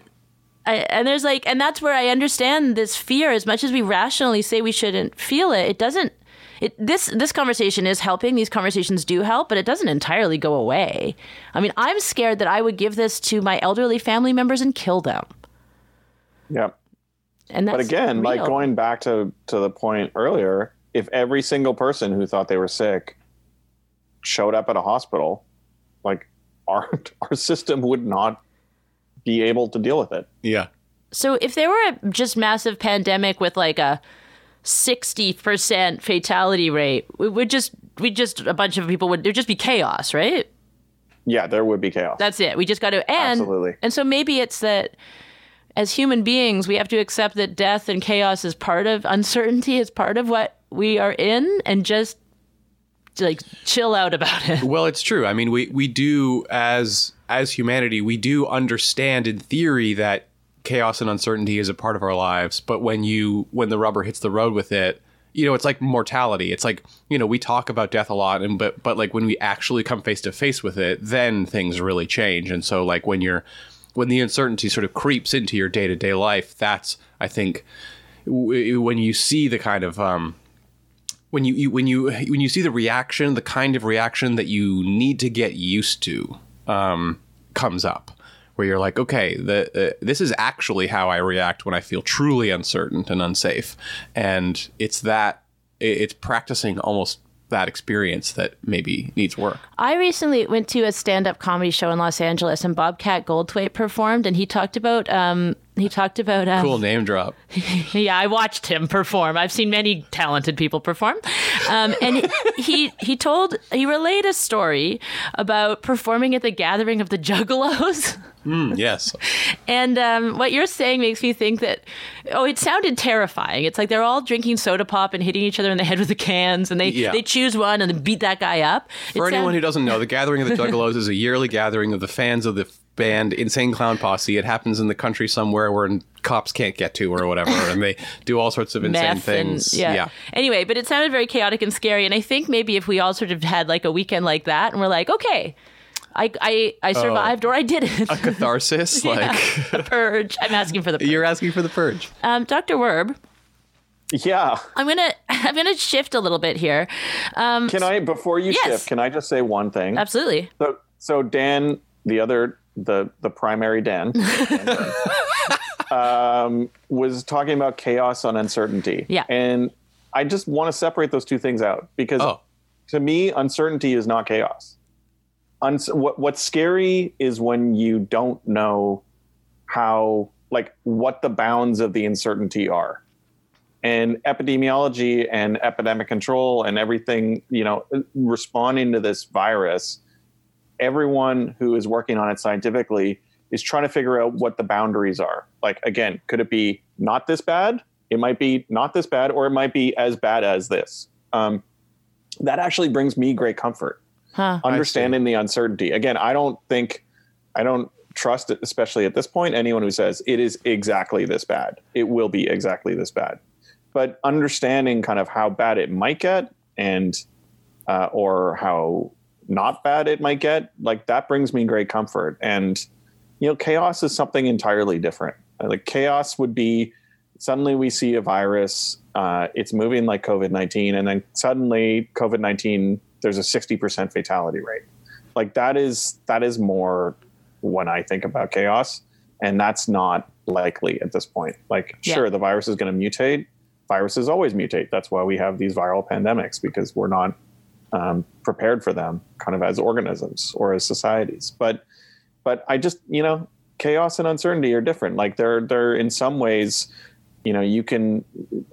I, and there's like and that's where i understand this fear. As much as we rationally say we shouldn't feel it it doesn't it, this this conversation is helping. These conversations do help but it doesn't entirely go away. I mean i'm scared that i would give this to my elderly family members and kill them. Yeah. and that's But again, like going back to, to the point earlier, if every single person who thought they were sick showed up at a hospital, like our our system would not be able to deal with it. Yeah. so if there were a just massive pandemic with like a 60% fatality rate we would just we just a bunch of people would there'd just be chaos right Yeah, there would be chaos. That's it. We just got to and Absolutely. and so maybe it's that as human beings, we have to accept that death and chaos is part of uncertainty, is part of what we are in, and just like chill out about it. Well, it's true. I mean, we we do as as humanity, we do understand in theory that chaos and uncertainty is a part of our lives, but when you when the rubber hits the road with it, you know, it's like mortality. It's like, you know, we talk about death a lot and but but like when we actually come face to face with it, then things really change. And so like when you're when the uncertainty sort of creeps into your day-to-day life, that's I think when you see the kind of um when you, you when you when you see the reaction, the kind of reaction that you need to get used to um, comes up, where you're like, okay, the, uh, this is actually how I react when I feel truly uncertain and unsafe, and it's that it's practicing almost that experience that maybe needs work. I recently went to a stand-up comedy show in Los Angeles, and Bobcat Goldthwait performed, and he talked about um, he talked about um, cool name drop. yeah, I watched him perform. I've seen many talented people perform, um, and he he told he relayed a story about performing at the gathering of the Juggalos. Mm, yes. And um, what you're saying makes me think that, oh, it sounded terrifying. It's like they're all drinking soda pop and hitting each other in the head with the cans, and they, Yeah. they choose one and then beat that guy up. For anyone who doesn't know, the Gathering of the Juggalos is a yearly gathering of the fans of the band Insane Clown Posse. It happens in the country somewhere where cops can't get to or whatever, and they do all sorts of insane meth things. and yeah. Anyway, but it sounded very chaotic and scary, and I think maybe if we all sort of had like a weekend like that, and we're like, okay. I, I, I survived or I didn't. A catharsis, like the purge. I'm asking for the purge. you're asking for the purge. Um, Dr. Werb, Yeah. I'm gonna I'm gonna shift a little bit here. Um, Can I before you Yes. shift? Can I just say one thing? absolutely. So, so Dan, the other, the the primary Dan, um, was talking about chaos and uncertainty. Yeah. and I just want to separate those two things out because Oh. to me, uncertainty is not chaos. Uns- what, what's scary is when you don't know how, like, what the bounds of the uncertainty are. And epidemiology and epidemic control and everything, you know, responding to this virus, everyone who is working on it scientifically is trying to figure out what the boundaries are. Like, again, could it be not this bad? It might be not this bad, or it might be as bad as this. Um, that actually brings me great comfort Huh. understanding the uncertainty. Again, I don't think, I don't trust, especially at this point, anyone who says it is exactly this bad. It will be exactly this bad. But understanding kind of how bad it might get and, uh, or how not bad it might get, like that brings me great comfort. And, you know, chaos is something entirely different. Like chaos would be suddenly we see a virus, uh, it's moving like COVID 19, and then suddenly COVID 19, there's a 60% fatality rate. Like that is, that is more when I think about chaos. And that's not likely at this point. Like, Yeah. sure, the virus is going to mutate. Viruses always mutate. That's why we have these viral pandemics because we're not um, prepared for them kind of as organisms or as societies. But, but I just, you know, chaos and uncertainty are different. Like they're, they're in some ways, you know, you can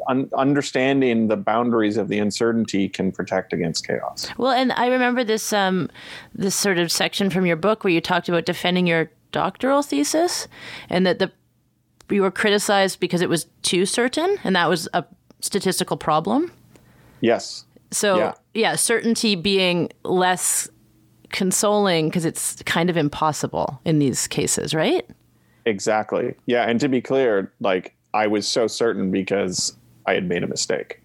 un- understanding the boundaries of the uncertainty can protect against chaos. Well, and I remember this um, this sort of section from your book where you talked about defending your doctoral thesis, and that the you were criticized because it was too certain, and that was a statistical problem. Yes. So Yeah. Yeah, certainty being less consoling because it's kind of impossible in these cases, right? Exactly. Yeah. And to be clear, like I was so certain because I had made a mistake.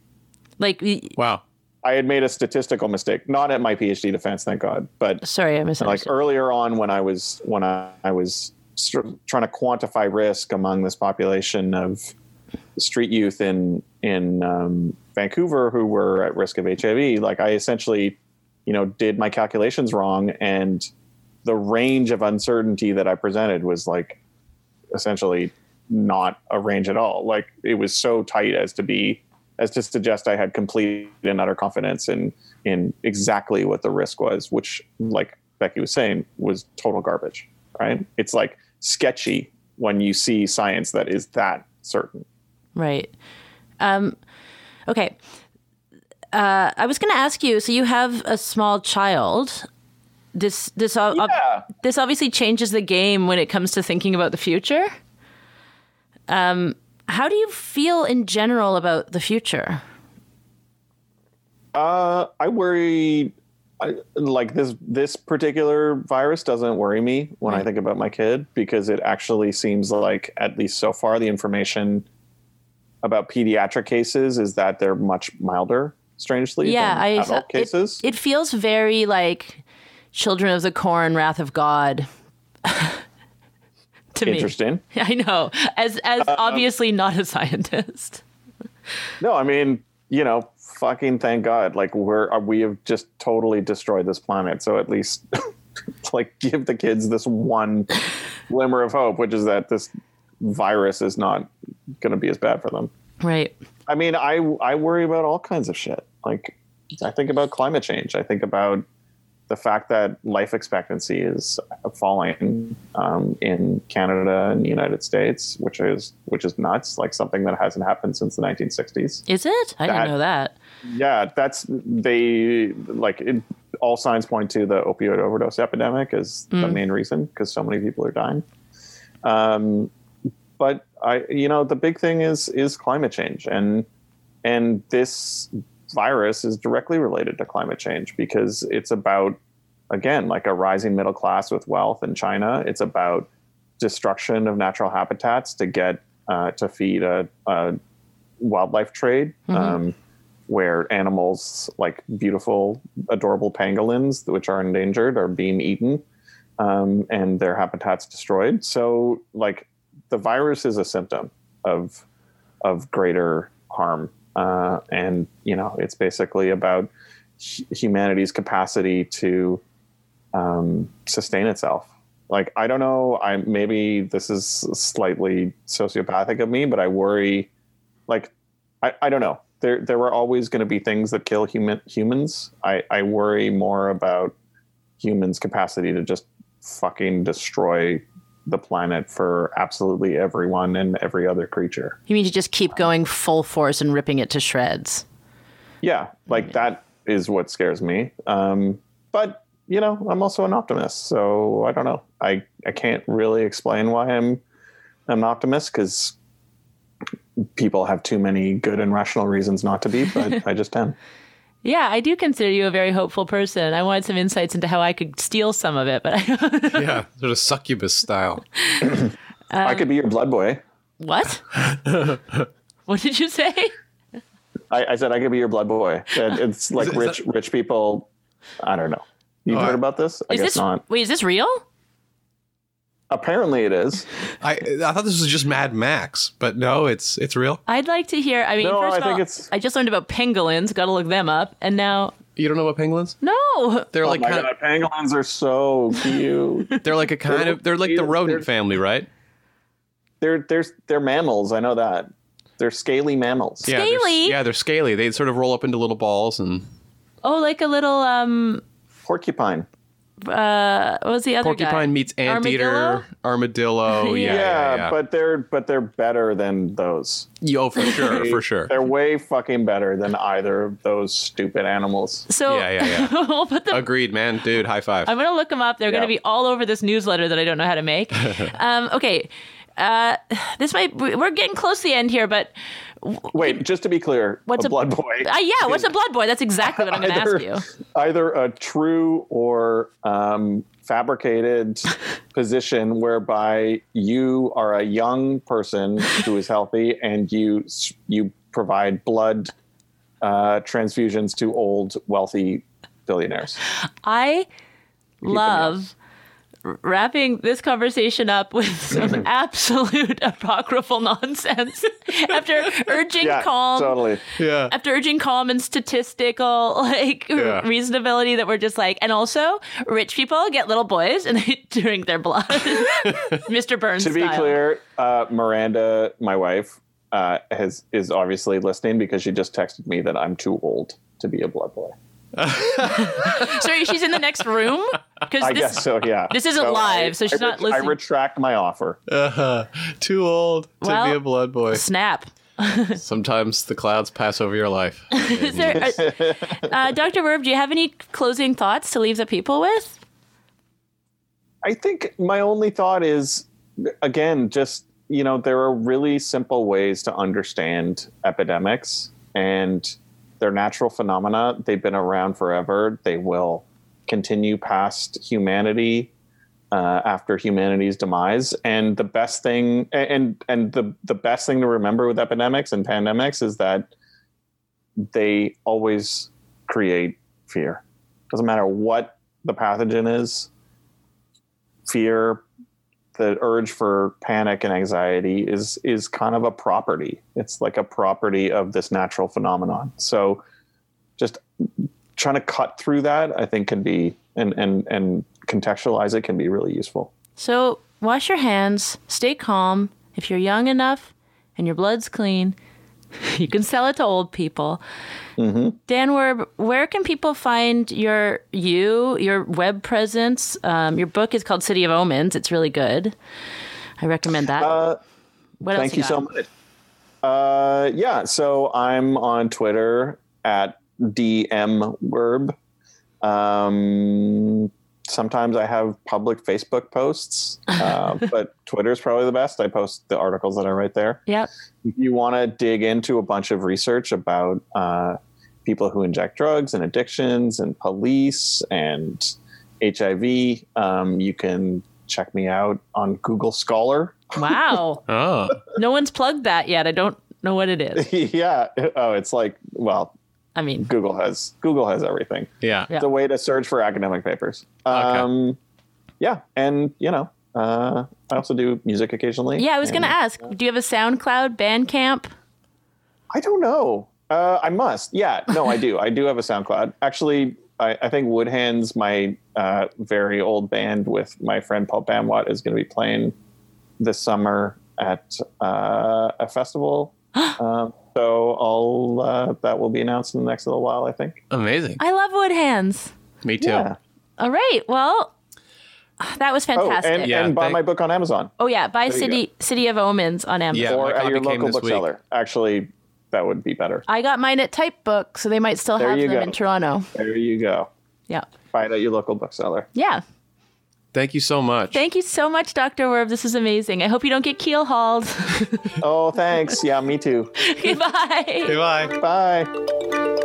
Like, Wow. I had made a statistical mistake, not at my PhD defense, thank God, but sorry, I like misunderstood. earlier on when I was when I, I was str- trying to quantify risk among this population of street youth in in um, Vancouver who were at risk of HIV. Like I essentially, you know, did my calculations wrong, and the range of uncertainty that I presented was like essentially not a range at all. Like it was so tight as to be as to suggest I had complete and utter confidence in in exactly what the risk was, which, like Becky was saying, was total garbage. Right? It's like sketchy when you see science that is that certain. Right. Um, okay. Uh, I was going to ask you. So you have a small child. This this ob- ob- this obviously changes the game when it comes to thinking about the future. Um, how do you feel in general about the future? Uh, I worry. I, like this this particular virus doesn't worry me when I think about my kid because it actually seems like at least so far the information about pediatric cases is that they're much milder. Strangely, Yeah, than I adult it- cases. It, feels very like Children of the Corn, Wrath of God. to me, Interesting. I know. As as obviously not a scientist. No, I mean, you know, fucking thank God. Like we're uh, we have just totally destroyed this planet. So at least like give the kids this one glimmer of hope, which is that this virus is not going to be as bad for them. Right. I mean, I I worry about all kinds of shit. Like I think about climate change. I think about the fact that life expectancy is falling um, in Canada and the United States, which is which is nuts. Like something that hasn't happened since the 1960s. Is it? I That- didn't know that. Yeah, that's they like it, all signs point to the opioid overdose epidemic as the main reason because so many people are dying. Um, but I, you know, the big thing is is climate change, and and this virus is directly related to climate change because it's about again like a rising middle class with wealth in China. It's about destruction of natural habitats to get uh, to feed a, a wildlife trade. Um, where animals like beautiful, adorable pangolins, which are endangered, are being eaten um, and their habitats destroyed. So, like, the virus is a symptom of of greater harm, uh, and you know, it's basically about humanity's capacity to um, sustain itself. Like, I don't know. I maybe this is slightly sociopathic of me, but I worry. Like, I, I don't know. There there were always going to be things that kill human humans. I, I worry more about humans' capacity to just fucking destroy the planet for absolutely everyone and every other creature. You mean to just keep going full force and ripping it to shreds? Yeah, like that is what scares me. Um, but you know, I'm also an optimist, so I don't know. I I can't really explain why I'm an optimist because people have too many good and rational reasons not to be, but I just am. Yeah, I do consider you a very hopeful person. I wanted some insights into how I could steal some of it, but I yeah, sort of succubus style. I could be your blood boy. what? what did you say? I, I said I could be your blood boy. That It's like is rich rich people. I don't know. You've Oh, heard I- about this? I Is guess this not. wait? Is this real? Apparently, it is. I I thought this was just Mad Max, but no, it's it's real. I'd like to hear. I mean, No, first I of think all, it's- I just learned about pangolins. Got to look them up. And now, You don't know about penguins? no, They're Oh like my kind god, pangolins are so cute. they're like a kind of they're like the They're- rodent family, right? they're they're they're mammals. I know that. They're scaly mammals. Yeah, they're- Scaly? yeah, they're scaly. They sort of roll up into little balls and oh, like a little um, Porcupine. Uh, what was the other guy? porcupine meets anteater, armadillo. Yeah. yeah, yeah, yeah. but they're but they're better than those. Yo, for sure, for sure. They're way fucking better than either of those stupid animals. So Yeah, yeah, yeah. we'll put them. Agreed, man. Dude, high five. I'm gonna look them up. They're Yeah. gonna be all over this newsletter that I don't know how to make. um, okay, uh, this might we're getting close to the end here, but Wait, just to be clear, What's a a- blood boy? uh, yeah, what's a blood boy? That's exactly what I'm gonna ask you. either a true or um, fabricated position whereby you are a young person who is healthy and you you provide blood uh, transfusions to old wealthy billionaires. I them love wrapping this conversation up with some absolute apocryphal nonsense after urging Yeah, calm totally. yeah. after urging calm and statistical like Yeah. reasonability that we're just like and also rich people get little boys and they drink their blood mr burns To be style. clear, uh, Miranda, my wife, uh, has is obviously listening because she just texted me that I'm too old to be a blood boy. so she's in the next room because I this guess so. Yeah. this isn't live, so she's I not ret- listening. I retract my offer. Uh, too old to Well- be a blood boy. snap Sometimes the clouds pass over your life. Is there, uh, uh, Dr. Werb, do you have any closing thoughts to leave the people with? I think my only thought is, again, just you know, there are really simple ways to understand epidemics and they're natural phenomena. They've been around forever. They will continue past humanity uh, after humanity's demise. And the best thing, and and the the best thing to remember with epidemics and pandemics is that they always create fear. Doesn't matter what the pathogen is. Fear, the urge for panic and anxiety is is kind of a property. It's like a property of this natural phenomenon. So, just trying to cut through that, I think, can be and and and contextualize it can be really useful. So wash your hands, stay calm. If you're young enough and your blood's clean, you can sell it to old people. Mm-hmm. Dan Werb, where can people find your you, your web presence? Um, your book is called City of Omens. It's really good. I recommend that. Uh, what thank you got? so much. Uh, yeah, so I'm on Twitter at dmwerb. Um, sometimes I have public Facebook posts, uh, but Twitter's probably the best. I post the articles that I write there. Yep. If you want to dig into a bunch of research about uh, people who inject drugs and addictions and police and HIV, um, you can check me out on Google Scholar. Wow. Oh, no one's plugged that yet. I don't know what it is. yeah. Oh, it's like well, I mean, Google has Google has everything. yeah. Yeah. It's a way to search for academic papers. Um, Yeah, and you know, uh, I also do music occasionally. yeah, I was going to and- ask do you have a SoundCloud, Bandcamp? I don't know. Uh, I must. Yeah, no, I do. I do have a SoundCloud. Actually, I, I think Woodhands, my uh, very old band with my friend Paul Banwatt, is going to be playing this summer at uh, a festival. um, so I'll uh, that will be announced in the next little while. I think. Amazing. I love Woodhands. Me too. Yeah. All right. Well, that was Oh, fantastic. and, Yeah, and buy thank- my book on Amazon. Oh yeah, buy There City City of Omens on Amazon. Yeah, or at your local this week. bookseller. Actually, that would be better. I got mine at Type Book, so they might still There have them go. in Toronto. There you go. Yeah. Buy it at your local bookseller. Yeah. Thank you so much. Thank you so much, Dr. Werb. This is amazing. I hope you don't get keelhauled. Oh, thanks. yeah, me too. Goodbye. Goodbye. Bye. The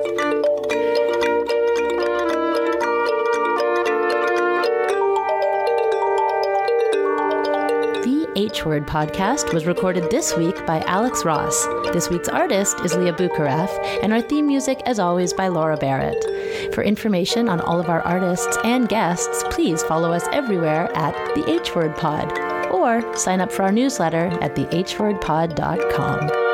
H Word podcast was recorded this week by Alex Ross. This week's artist is Leah Bukarev, and our theme music, as always, by Laura Barrett. For information on all of our artists and guests, please follow us everywhere at The H Word Pod or sign up for our newsletter at thehwordpod.com.